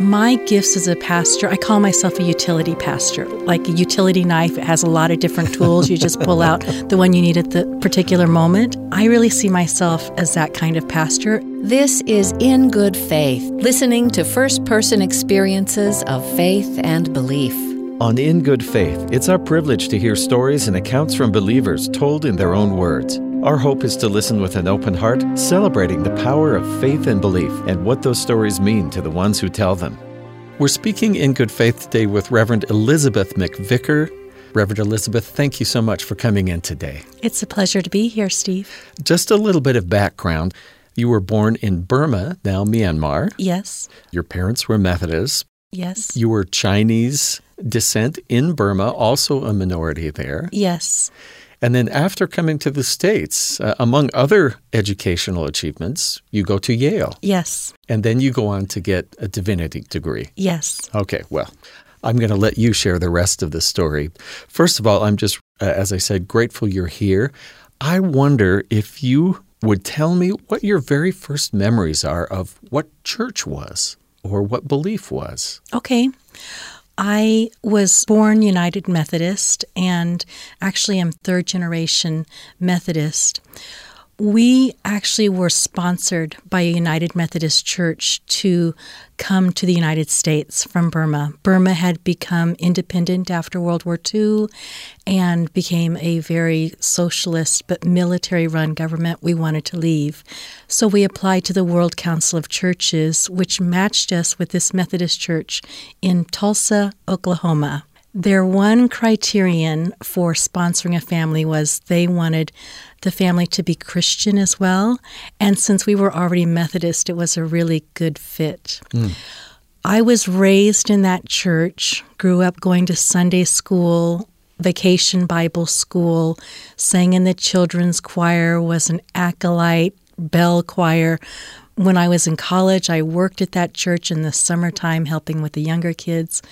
my gifts as a pastor, I call myself a utility pastor. Like a utility knife, it has a lot of different tools. You just pull out the one you need at the particular moment. I really see myself as that kind of pastor. This is In Good Faith, listening to first person experiences of faith and belief. On In Good Faith, it's our privilege to hear stories and accounts from believers told in their own words. Our hope is to listen with an open heart, celebrating the power of faith and belief and what those stories mean to the ones who tell them. We're speaking in good faith today with Reverend Elizabeth McVicker. Reverend Elizabeth, thank you so much for coming in today. It's a pleasure to be here, Steve. Just a little bit of background. You were born in Burma, now Myanmar. Yes. Your parents were Methodists. Yes. You were Chinese descent in Burma, also a minority there. Yes. And then after coming to the States, uh, among other educational achievements, you go to Yale. Yes. And then you go on to get a divinity degree. Yes. Okay, well, I'm going to let you share the rest of the story. First of all, I'm just, uh, as I said, grateful you're here. I wonder if you would tell me what your very first memories are of what church was or what belief was. Okay. I was born United Methodist and actually am third generation Methodist. We actually were sponsored by a United Methodist Church to come to the United States from Burma. Burma had become independent after World War II and became a very socialist but military run government. We wanted to leave. So we applied to the World Council of Churches, which matched us with this Methodist church in Tulsa, Oklahoma. Their one criterion for sponsoring a family was they wanted the family to be Christian as well. And since we were already Methodist, it was a really good fit. Mm. I was raised in that church, grew up going to Sunday school, vacation Bible school, sang in the children's choir, was an acolyte, bell choir, when I was in college, I worked at that church in the summertime helping with the younger kids.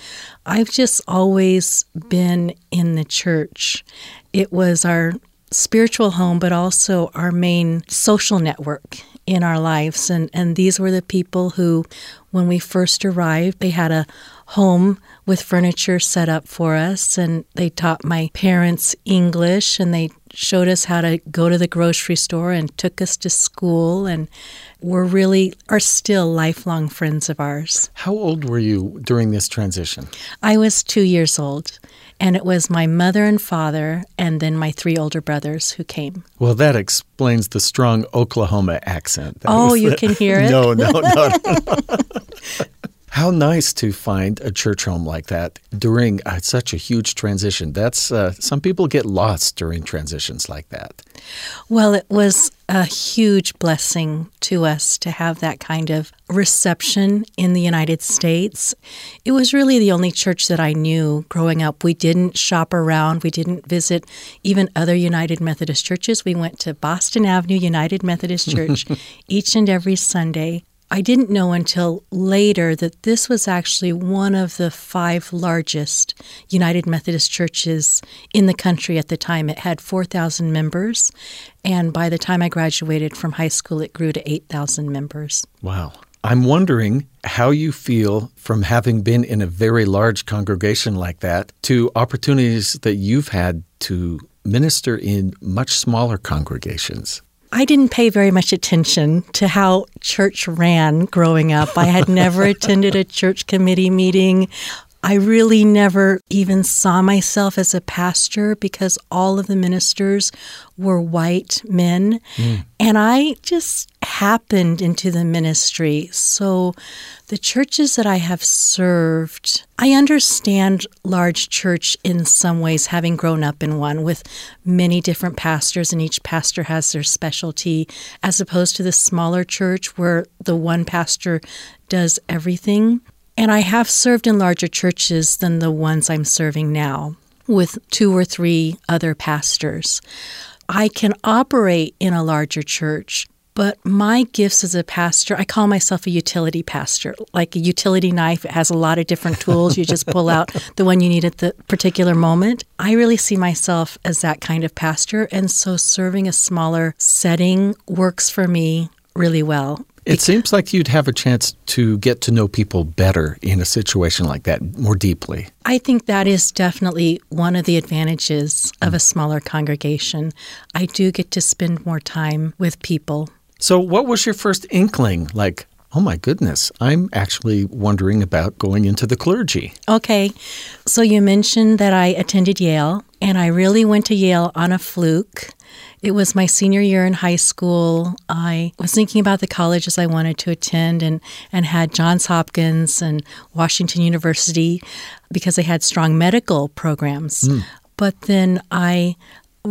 I've just always been in the church. It was our spiritual home, but also our main social network in our lives. And, and these were the people who, when we first arrived, they had a home with furniture set up for us. And they taught my parents English and they showed us how to go to the grocery store and took us to school and were really are still lifelong friends of ours. How old were you during this transition? I was 2 years old and it was my mother and father and then my three older brothers who came. Well, that explains the strong Oklahoma accent. That oh, you the, can hear it? No, no, no. How nice to find a church home like that during uh, such a huge transition. That's uh, some people get lost during transitions like that. Well, it was a huge blessing to us to have that kind of reception in the United States. It was really the only church that I knew growing up. We didn't shop around, we didn't visit even other United Methodist churches. We went to Boston Avenue United Methodist Church each and every Sunday. I didn't know until later that this was actually one of the five largest United Methodist churches in the country at the time. It had 4,000 members, and by the time I graduated from high school, it grew to 8,000 members. Wow. I'm wondering how you feel from having been in a very large congregation like that to opportunities that you've had to minister in much smaller congregations. I didn't pay very much attention to how church ran growing up. I had never attended a church committee meeting. I really never even saw myself as a pastor because all of the ministers were white men. Mm. And I just happened into the ministry. So the churches that I have served, I understand large church in some ways, having grown up in one with many different pastors, and each pastor has their specialty, as opposed to the smaller church where the one pastor does everything. And I have served in larger churches than the ones I'm serving now with two or three other pastors. I can operate in a larger church, but my gifts as a pastor, I call myself a utility pastor. Like a utility knife, it has a lot of different tools. You just pull out the one you need at the particular moment. I really see myself as that kind of pastor. And so serving a smaller setting works for me really well It seems like you'd have a chance to get to know people better in a situation like that more deeply. I think that is definitely one of the advantages of a smaller congregation. I do get to spend more time with people. So, what was your first inkling? Like, oh my goodness, I'm actually wondering about going into the clergy. Okay, so you mentioned that I attended Yale, and I really went to Yale on a fluke. It was my senior year in high school. I was thinking about the colleges I wanted to attend and, and had Johns Hopkins and Washington University because they had strong medical programs. Mm. But then I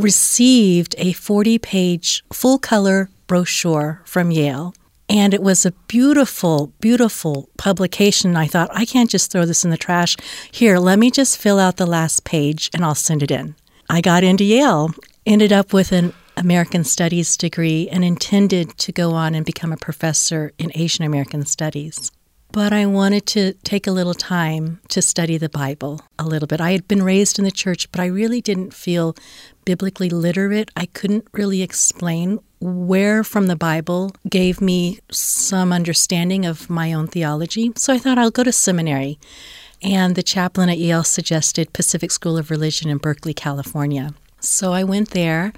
received a 40 page full color brochure from Yale. And it was a beautiful, beautiful publication. I thought, I can't just throw this in the trash. Here, let me just fill out the last page and I'll send it in. I got into Yale ended up with an American Studies degree and intended to go on and become a professor in Asian American Studies. But I wanted to take a little time to study the Bible a little bit. I had been raised in the church, but I really didn't feel biblically literate. I couldn't really explain where from the Bible gave me some understanding of my own theology. So I thought I'll go to seminary. And the chaplain at Yale suggested Pacific School of Religion in Berkeley, California. So I went there.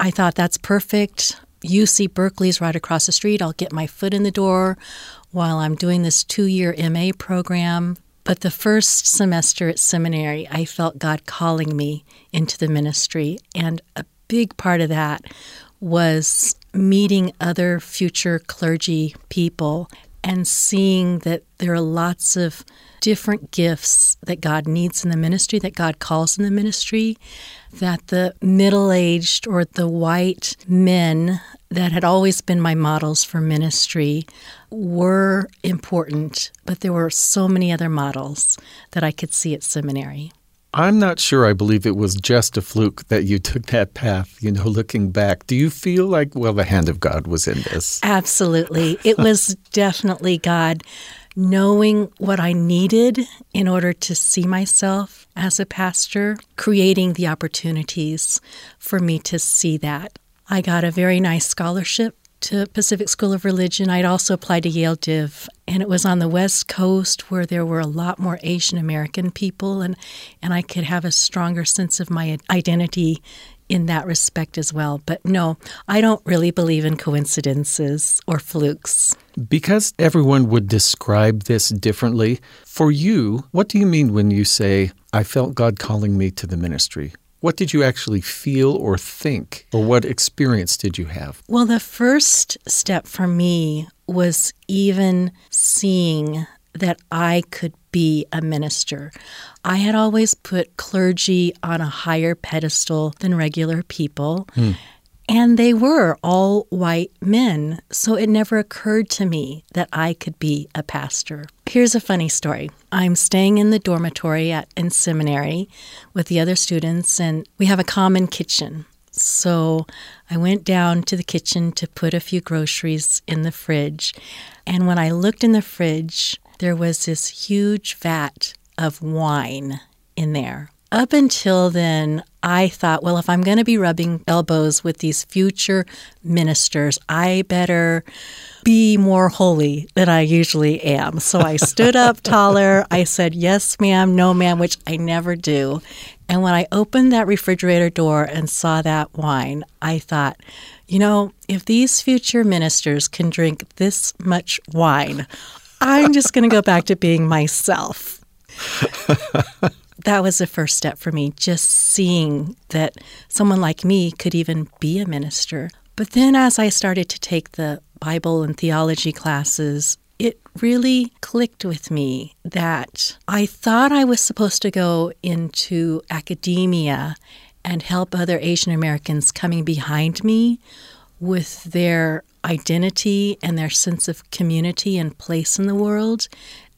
I thought that's perfect. UC Berkeley's right across the street. I'll get my foot in the door while I'm doing this two year MA program. But the first semester at seminary, I felt God calling me into the ministry. And a big part of that was meeting other future clergy people and seeing that there are lots of different gifts that God needs in the ministry, that God calls in the ministry, that the middle aged or the white men that had always been my models for ministry were important, but there were so many other models that I could see at seminary. I'm not sure I believe it was just a fluke that you took that path, you know, looking back. Do you feel like, well, the hand of God was in this? Absolutely. It was definitely God knowing what I needed in order to see myself as a pastor, creating the opportunities for me to see that. I got a very nice scholarship to Pacific School of Religion. I'd also applied to Yale Div, and it was on the West Coast where there were a lot more Asian American people, and, and I could have a stronger sense of my identity in that respect as well. But no, I don't really believe in coincidences or flukes. Because everyone would describe this differently, for you, what do you mean when you say, I felt God calling me to the ministry? What did you actually feel or think, or what experience did you have? Well, the first step for me was even seeing that I could be a minister. I had always put clergy on a higher pedestal than regular people. Hmm. And they were all white men, so it never occurred to me that I could be a pastor. Here's a funny story. I'm staying in the dormitory at in seminary with the other students, and we have a common kitchen. So I went down to the kitchen to put a few groceries in the fridge. And when I looked in the fridge, there was this huge vat of wine in there. Up until then, I thought, well, if I'm going to be rubbing elbows with these future ministers, I better be more holy than I usually am. So I stood up taller. I said, yes, ma'am, no, ma'am, which I never do. And when I opened that refrigerator door and saw that wine, I thought, you know, if these future ministers can drink this much wine, I'm just going to go back to being myself. that was the first step for me, just seeing that someone like me could even be a minister. But then as I started to take the Bible and theology classes, it really clicked with me that I thought I was supposed to go into academia and help other Asian Americans coming behind me with their identity and their sense of community and place in the world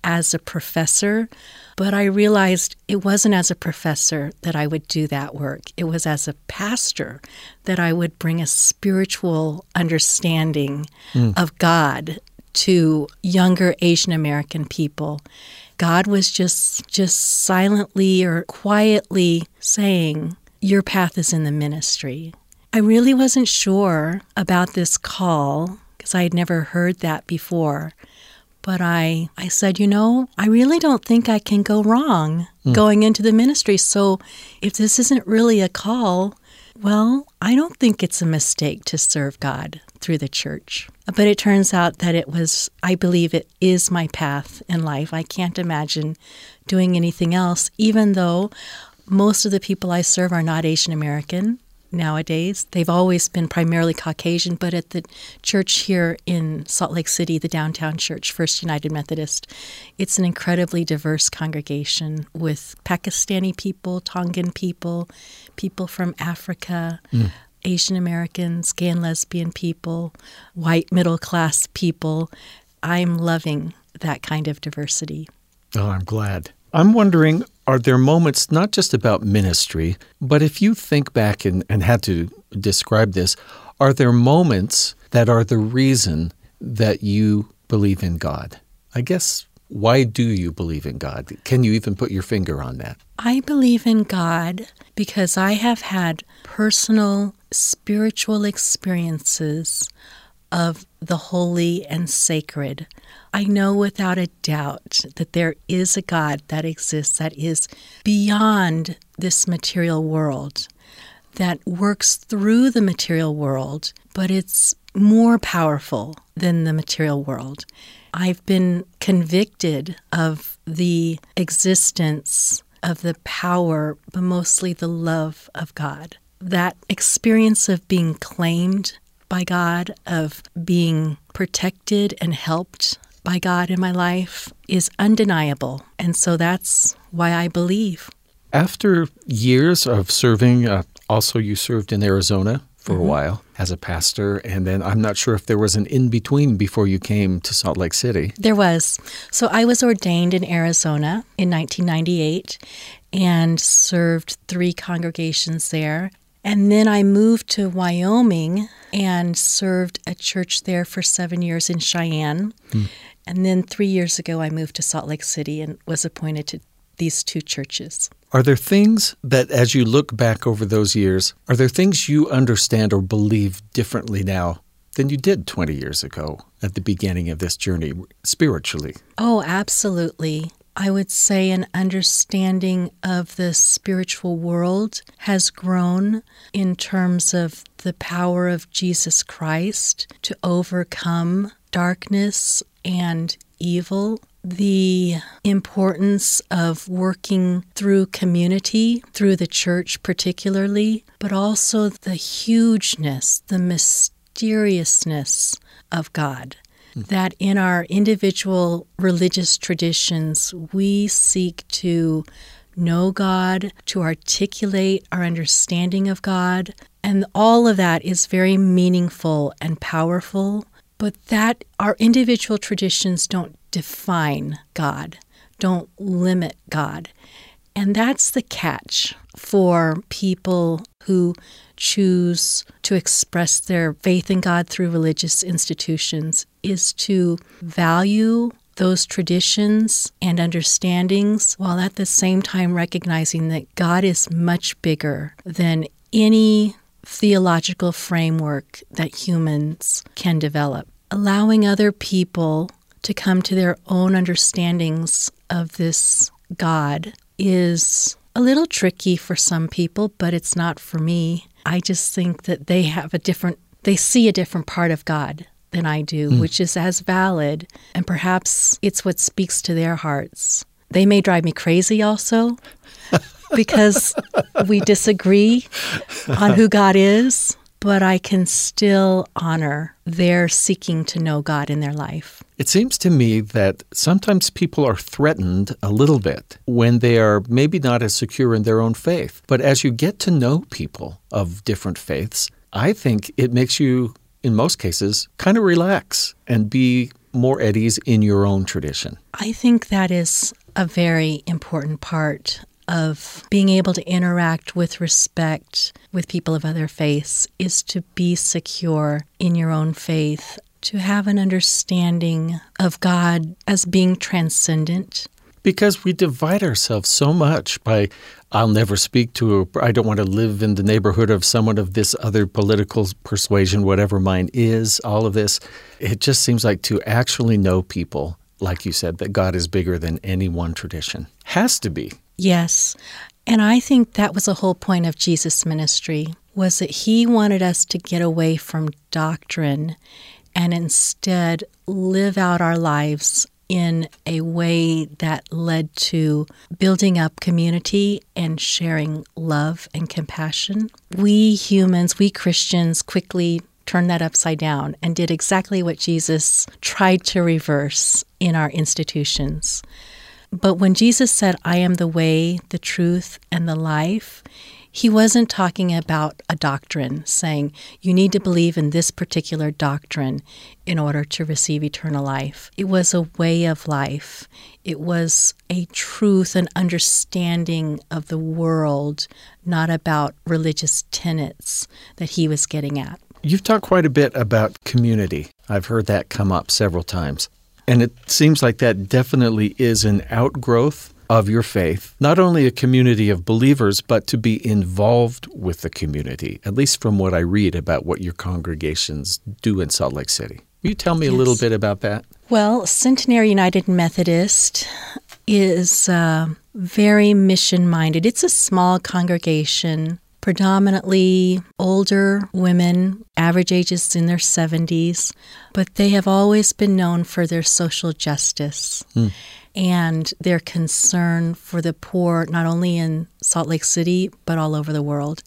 as a professor. But I realized it wasn't as a professor that I would do that work. It was as a pastor that I would bring a spiritual understanding mm. of God to younger Asian American people. God was just just silently or quietly saying, "Your path is in the ministry." I really wasn't sure about this call because I had never heard that before. But I, I said, you know, I really don't think I can go wrong mm. going into the ministry. So if this isn't really a call, well, I don't think it's a mistake to serve God through the church. But it turns out that it was, I believe it is my path in life. I can't imagine doing anything else, even though most of the people I serve are not Asian American nowadays. They've always been primarily Caucasian, but at the church here in Salt Lake City, the downtown church, First United Methodist, it's an incredibly diverse congregation with Pakistani people, Tongan people, people from Africa. Mm. Asian Americans, gay and lesbian people, white middle class people. I'm loving that kind of diversity. Oh, I'm glad. I'm wondering are there moments not just about ministry, but if you think back and, and had to describe this, are there moments that are the reason that you believe in God? I guess why do you believe in God? Can you even put your finger on that? I believe in God because I have had personal spiritual experiences of the holy and sacred. I know without a doubt that there is a God that exists that is beyond this material world, that works through the material world, but it's more powerful than the material world. I've been convicted of the existence of the power, but mostly the love of God. That experience of being claimed by God, of being protected and helped by God in my life is undeniable. And so that's why I believe. After years of serving, uh, also you served in Arizona for mm-hmm. a while as a pastor, and then I'm not sure if there was an in between before you came to Salt Lake City. There was. So I was ordained in Arizona in 1998 and served three congregations there. And then I moved to Wyoming and served a church there for seven years in Cheyenne. Hmm. And then three years ago, I moved to Salt Lake City and was appointed to these two churches. Are there things that, as you look back over those years, are there things you understand or believe differently now than you did 20 years ago at the beginning of this journey spiritually? Oh, absolutely. I would say an understanding of the spiritual world has grown in terms of the power of Jesus Christ to overcome darkness and evil, the importance of working through community, through the church particularly, but also the hugeness, the mysteriousness of God. That in our individual religious traditions, we seek to know God, to articulate our understanding of God, and all of that is very meaningful and powerful but that our individual traditions don't define God, don't limit God. And that's the catch for people who choose to express their faith in God through religious institutions is to value those traditions and understandings while at the same time recognizing that God is much bigger than any theological framework that humans can develop. Allowing other people to come to their own understandings of this God is a little tricky for some people, but it's not for me. I just think that they have a different, they see a different part of God than I do, mm. which is as valid, and perhaps it's what speaks to their hearts. They may drive me crazy also because we disagree on who God is, but I can still honor their seeking to know God in their life. It seems to me that sometimes people are threatened a little bit when they are maybe not as secure in their own faith. But as you get to know people of different faiths, I think it makes you, in most cases, kind of relax and be more at ease in your own tradition. I think that is a very important part of being able to interact with respect with people of other faiths is to be secure in your own faith, to have an understanding of God as being transcendent, Because we divide ourselves so much by, I'll never speak to, I don't want to live in the neighborhood of someone of this other political persuasion, whatever mine is, all of this. It just seems like to actually know people, like you said, that God is bigger than any one tradition. Has to be. Yes. And I think that was the whole point of Jesus' ministry was that he wanted us to get away from doctrine and instead live out our lives in a way that led to building up community and sharing love and compassion. We humans, we Christians, quickly turned that upside down and did exactly what Jesus tried to reverse in our institutions. But when Jesus said, I am the way, the truth, and the life, he wasn't talking about a doctrine, saying you need to believe in this particular doctrine in order to receive eternal life. It was a way of life, it was a truth and understanding of the world, not about religious tenets that he was getting at. You've talked quite a bit about community. I've heard that come up several times. And it seems like that definitely is an outgrowth of your faith, not only a community of believers, but to be involved with the community, at least from what I read about what your congregations do in Salt Lake City. Will you tell me yes. a little bit about that? Well, Centenary United Methodist is uh, very mission minded. It's a small congregation, predominantly older women, average ages in their 70s, but they have always been known for their social justice. Hmm and their concern for the poor, not only in Salt Lake City, but all over the world.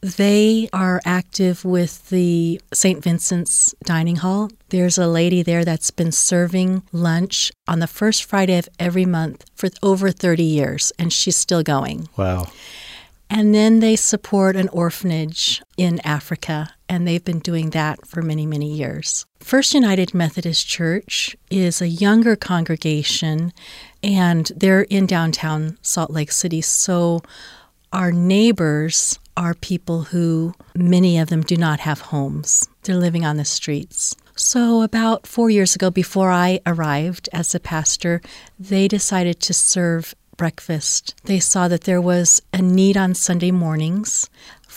They are active with the St. Vincent's Dining Hall. There's a lady there that's been serving lunch on the first Friday of every month for over 30 years, and she's still going. Wow. And then they support an orphanage in Africa, and they've been doing that for many, many years. First United Methodist Church is a younger congregation, and they're in downtown Salt Lake City. So our neighbors are people who, many of them, do not have homes. They're living on the streets. So, about four years ago, before I arrived as a pastor, they decided to serve breakfast. They saw that there was a need on Sunday mornings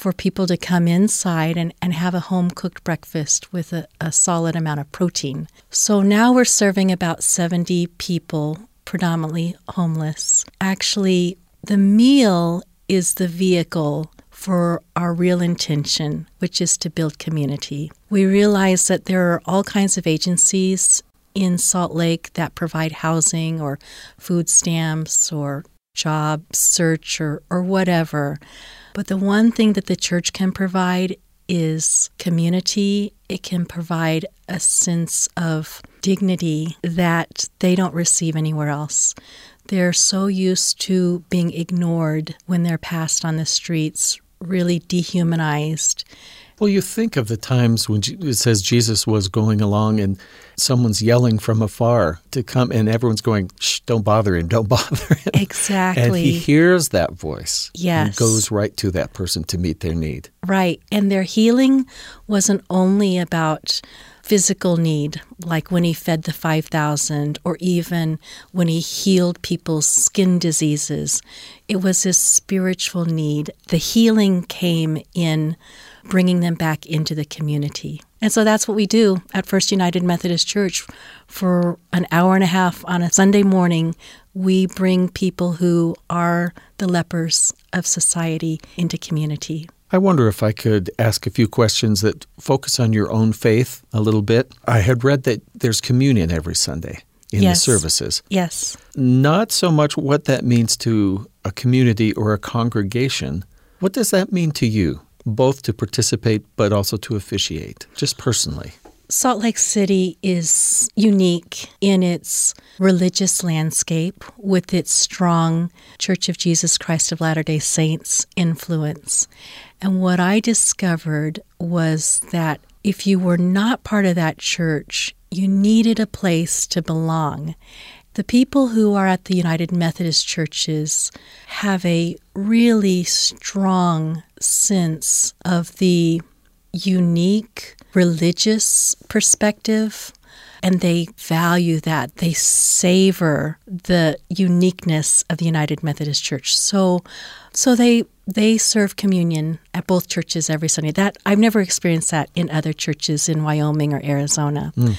for people to come inside and, and have a home cooked breakfast with a, a solid amount of protein. So now we're serving about 70 people, predominantly homeless. Actually, the meal is the vehicle for our real intention, which is to build community. We realize that there are all kinds of agencies in Salt Lake that provide housing or food stamps or job search or, or whatever. But the one thing that the church can provide is community. It can provide a sense of dignity that they don't receive anywhere else. They're so used to being ignored when they're passed on the streets, really dehumanized. Well, you think of the times when it says Jesus was going along and someone's yelling from afar to come, and everyone's going, Shh, don't bother him, don't bother him. Exactly. And he hears that voice. Yes. And goes right to that person to meet their need. Right. And their healing wasn't only about physical need, like when he fed the 5,000, or even when he healed people's skin diseases. It was his spiritual need. The healing came in bringing them back into the community. And so that's what we do at First United Methodist Church. For an hour and a half on a Sunday morning, we bring people who are the lepers of society into community. I wonder if I could ask a few questions that focus on your own faith a little bit. I had read that there's communion every Sunday in yes. the services. Yes. Not so much what that means to a community or a congregation. What does that mean to you? Both to participate but also to officiate, just personally? Salt Lake City is unique in its religious landscape with its strong Church of Jesus Christ of Latter day Saints influence. And what I discovered was that if you were not part of that church, you needed a place to belong. The people who are at the United Methodist churches have a really strong sense of the unique religious perspective and they value that. They savor the uniqueness of the United Methodist Church. So so they they serve communion at both churches every Sunday. That I've never experienced that in other churches in Wyoming or Arizona. Mm.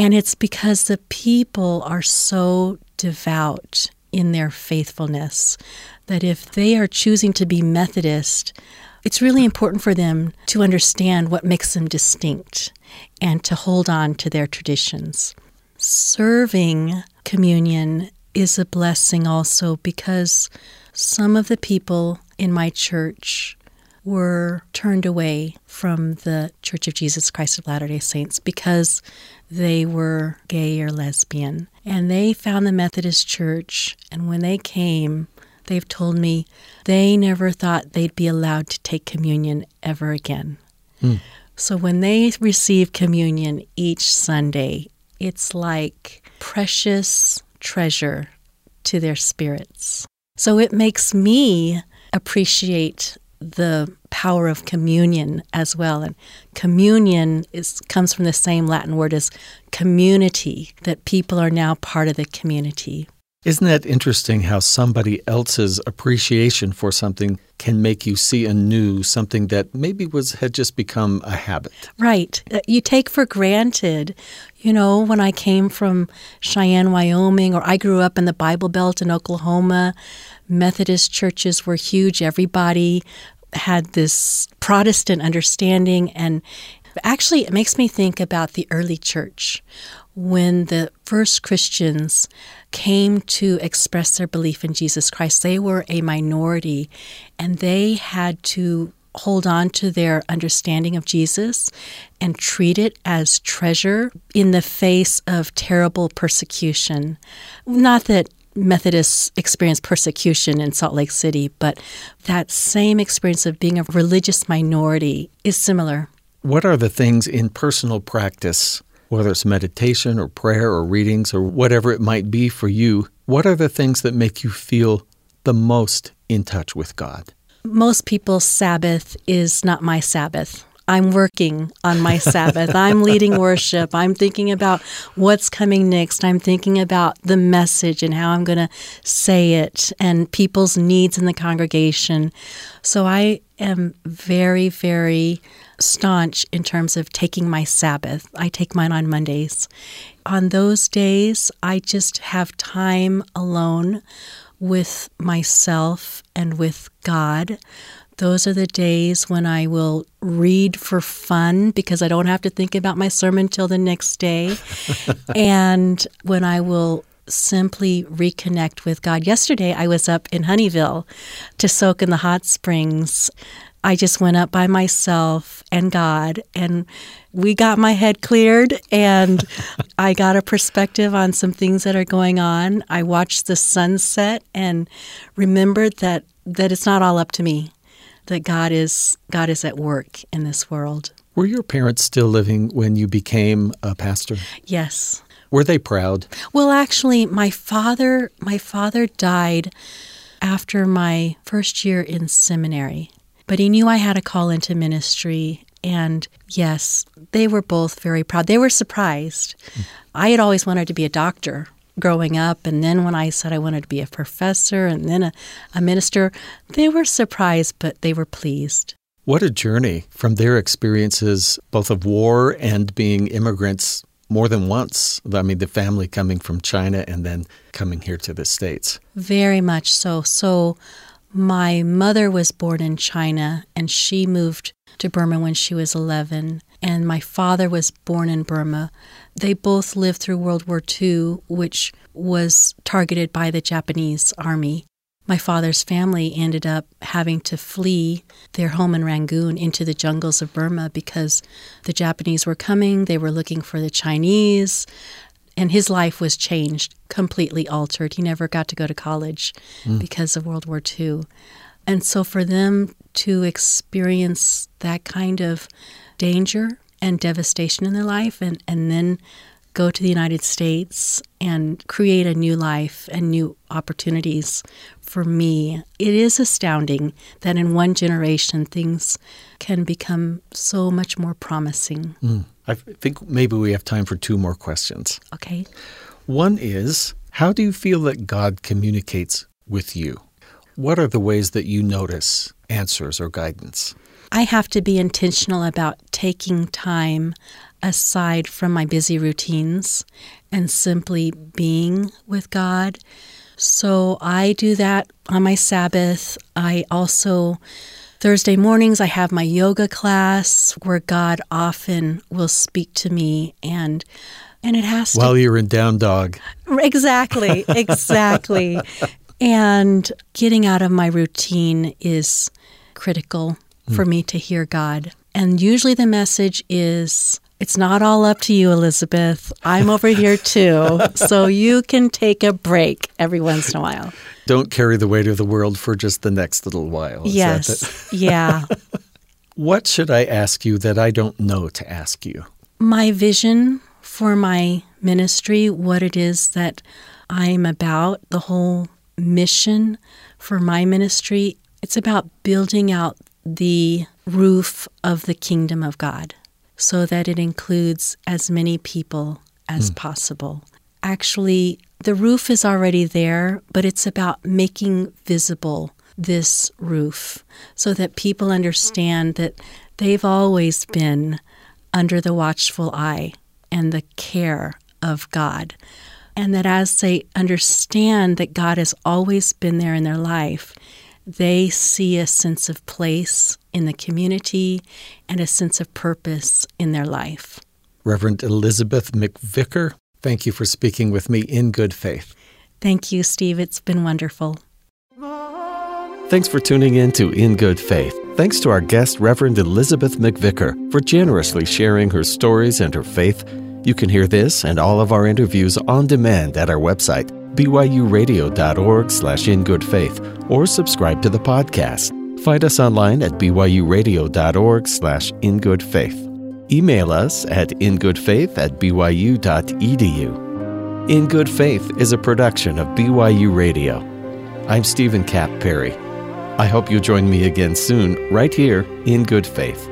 And it's because the people are so devout in their faithfulness that if they are choosing to be Methodist, it's really important for them to understand what makes them distinct and to hold on to their traditions. Serving communion is a blessing also because some of the people in my church were turned away from the Church of Jesus Christ of Latter day Saints because they were gay or lesbian. And they found the Methodist Church, and when they came, they've told me they never thought they'd be allowed to take communion ever again. Mm. So when they receive communion each Sunday, it's like precious treasure to their spirits. So it makes me appreciate the power of communion as well. And communion is comes from the same Latin word as community, that people are now part of the community. Isn't that interesting how somebody else's appreciation for something can make you see anew something that maybe was had just become a habit? Right. Uh, you take for granted, you know, when I came from Cheyenne, Wyoming, or I grew up in the Bible Belt in Oklahoma, Methodist churches were huge. Everybody had this Protestant understanding and Actually, it makes me think about the early church when the first Christians came to express their belief in Jesus Christ, they were a minority and they had to hold on to their understanding of Jesus and treat it as treasure in the face of terrible persecution. Not that Methodists experienced persecution in Salt Lake City, but that same experience of being a religious minority is similar. What are the things in personal practice whether it's meditation or prayer or readings or whatever it might be for you, what are the things that make you feel the most in touch with God? Most people's Sabbath is not my Sabbath. I'm working on my Sabbath. I'm leading worship. I'm thinking about what's coming next. I'm thinking about the message and how I'm going to say it and people's needs in the congregation. So I am very, very staunch in terms of taking my Sabbath. I take mine on Mondays. On those days, I just have time alone with myself and with God. Those are the days when I will read for fun because I don't have to think about my sermon till the next day. and when I will simply reconnect with God. Yesterday, I was up in Honeyville to soak in the hot springs I just went up by myself and God, and we got my head cleared, and I got a perspective on some things that are going on. I watched the sunset and remembered that that it's not all up to me. That God is God is at work in this world. Were your parents still living when you became a pastor? Yes. Were they proud? Well, actually, my father my father died after my first year in seminary. But he knew I had a call into ministry. And yes, they were both very proud. They were surprised. Mm. I had always wanted to be a doctor growing up. And then when I said I wanted to be a professor and then a, a minister, they were surprised, but they were pleased. What a journey from their experiences, both of war and being immigrants more than once. I mean, the family coming from China and then coming here to the States. Very much so. So, my mother was born in China and she moved to Burma when she was 11, and my father was born in Burma. They both lived through World War II, which was targeted by the Japanese army. My father's family ended up having to flee their home in Rangoon into the jungles of Burma because the Japanese were coming. They were looking for the Chinese and his life was changed, completely altered. He never got to go to college mm. because of World War II. And so for them to experience that kind of danger and devastation in their life and, and then go to the United States and create a new life and new opportunities for me, it is astounding that in one generation things can become so much more promising. Mm. I think maybe we have time for two more questions. Okay. One is How do you feel that God communicates with you? What are the ways that you notice answers or guidance? I have to be intentional about taking time aside from my busy routines and simply being with God. So I do that on my Sabbath. I also, Thursday mornings, I have my yoga class where God often will speak to me and and it has to While to you're in down dog. Exactly, exactly. and getting out of my routine is critical hmm. for me to hear God. And usually the message is it's not all up to you, Elizabeth. I'm over here too. So you can take a break every once in a while. Don't carry the weight of the world for just the next little while. Is yes. yeah. What should I ask you that I don't know to ask you? My vision for my ministry, what it is that I'm about, the whole mission for my ministry, it's about building out the roof of the kingdom of God so that it includes as many people as hmm. possible. Actually, the roof is already there, but it's about making visible this roof so that people understand that they've always been under the watchful eye and the care of God. And that as they understand that God has always been there in their life, they see a sense of place in the community and a sense of purpose in their life. Reverend Elizabeth McVicker, thank you for speaking with me in good faith. Thank you, Steve. It's been wonderful. Thanks for tuning in to In Good Faith. Thanks to our guest, Reverend Elizabeth McVicker, for generously sharing her stories and her faith. You can hear this and all of our interviews on demand at our website, byuradio.org slash ingoodfaith, or subscribe to the podcast. Find us online at byuradio.org slash ingoodfaith. Email us at ingoodfaith at byu.edu. In Good Faith is a production of BYU Radio. I'm Steven Kapp Perry. I hope you join me again soon, right here in Good Faith.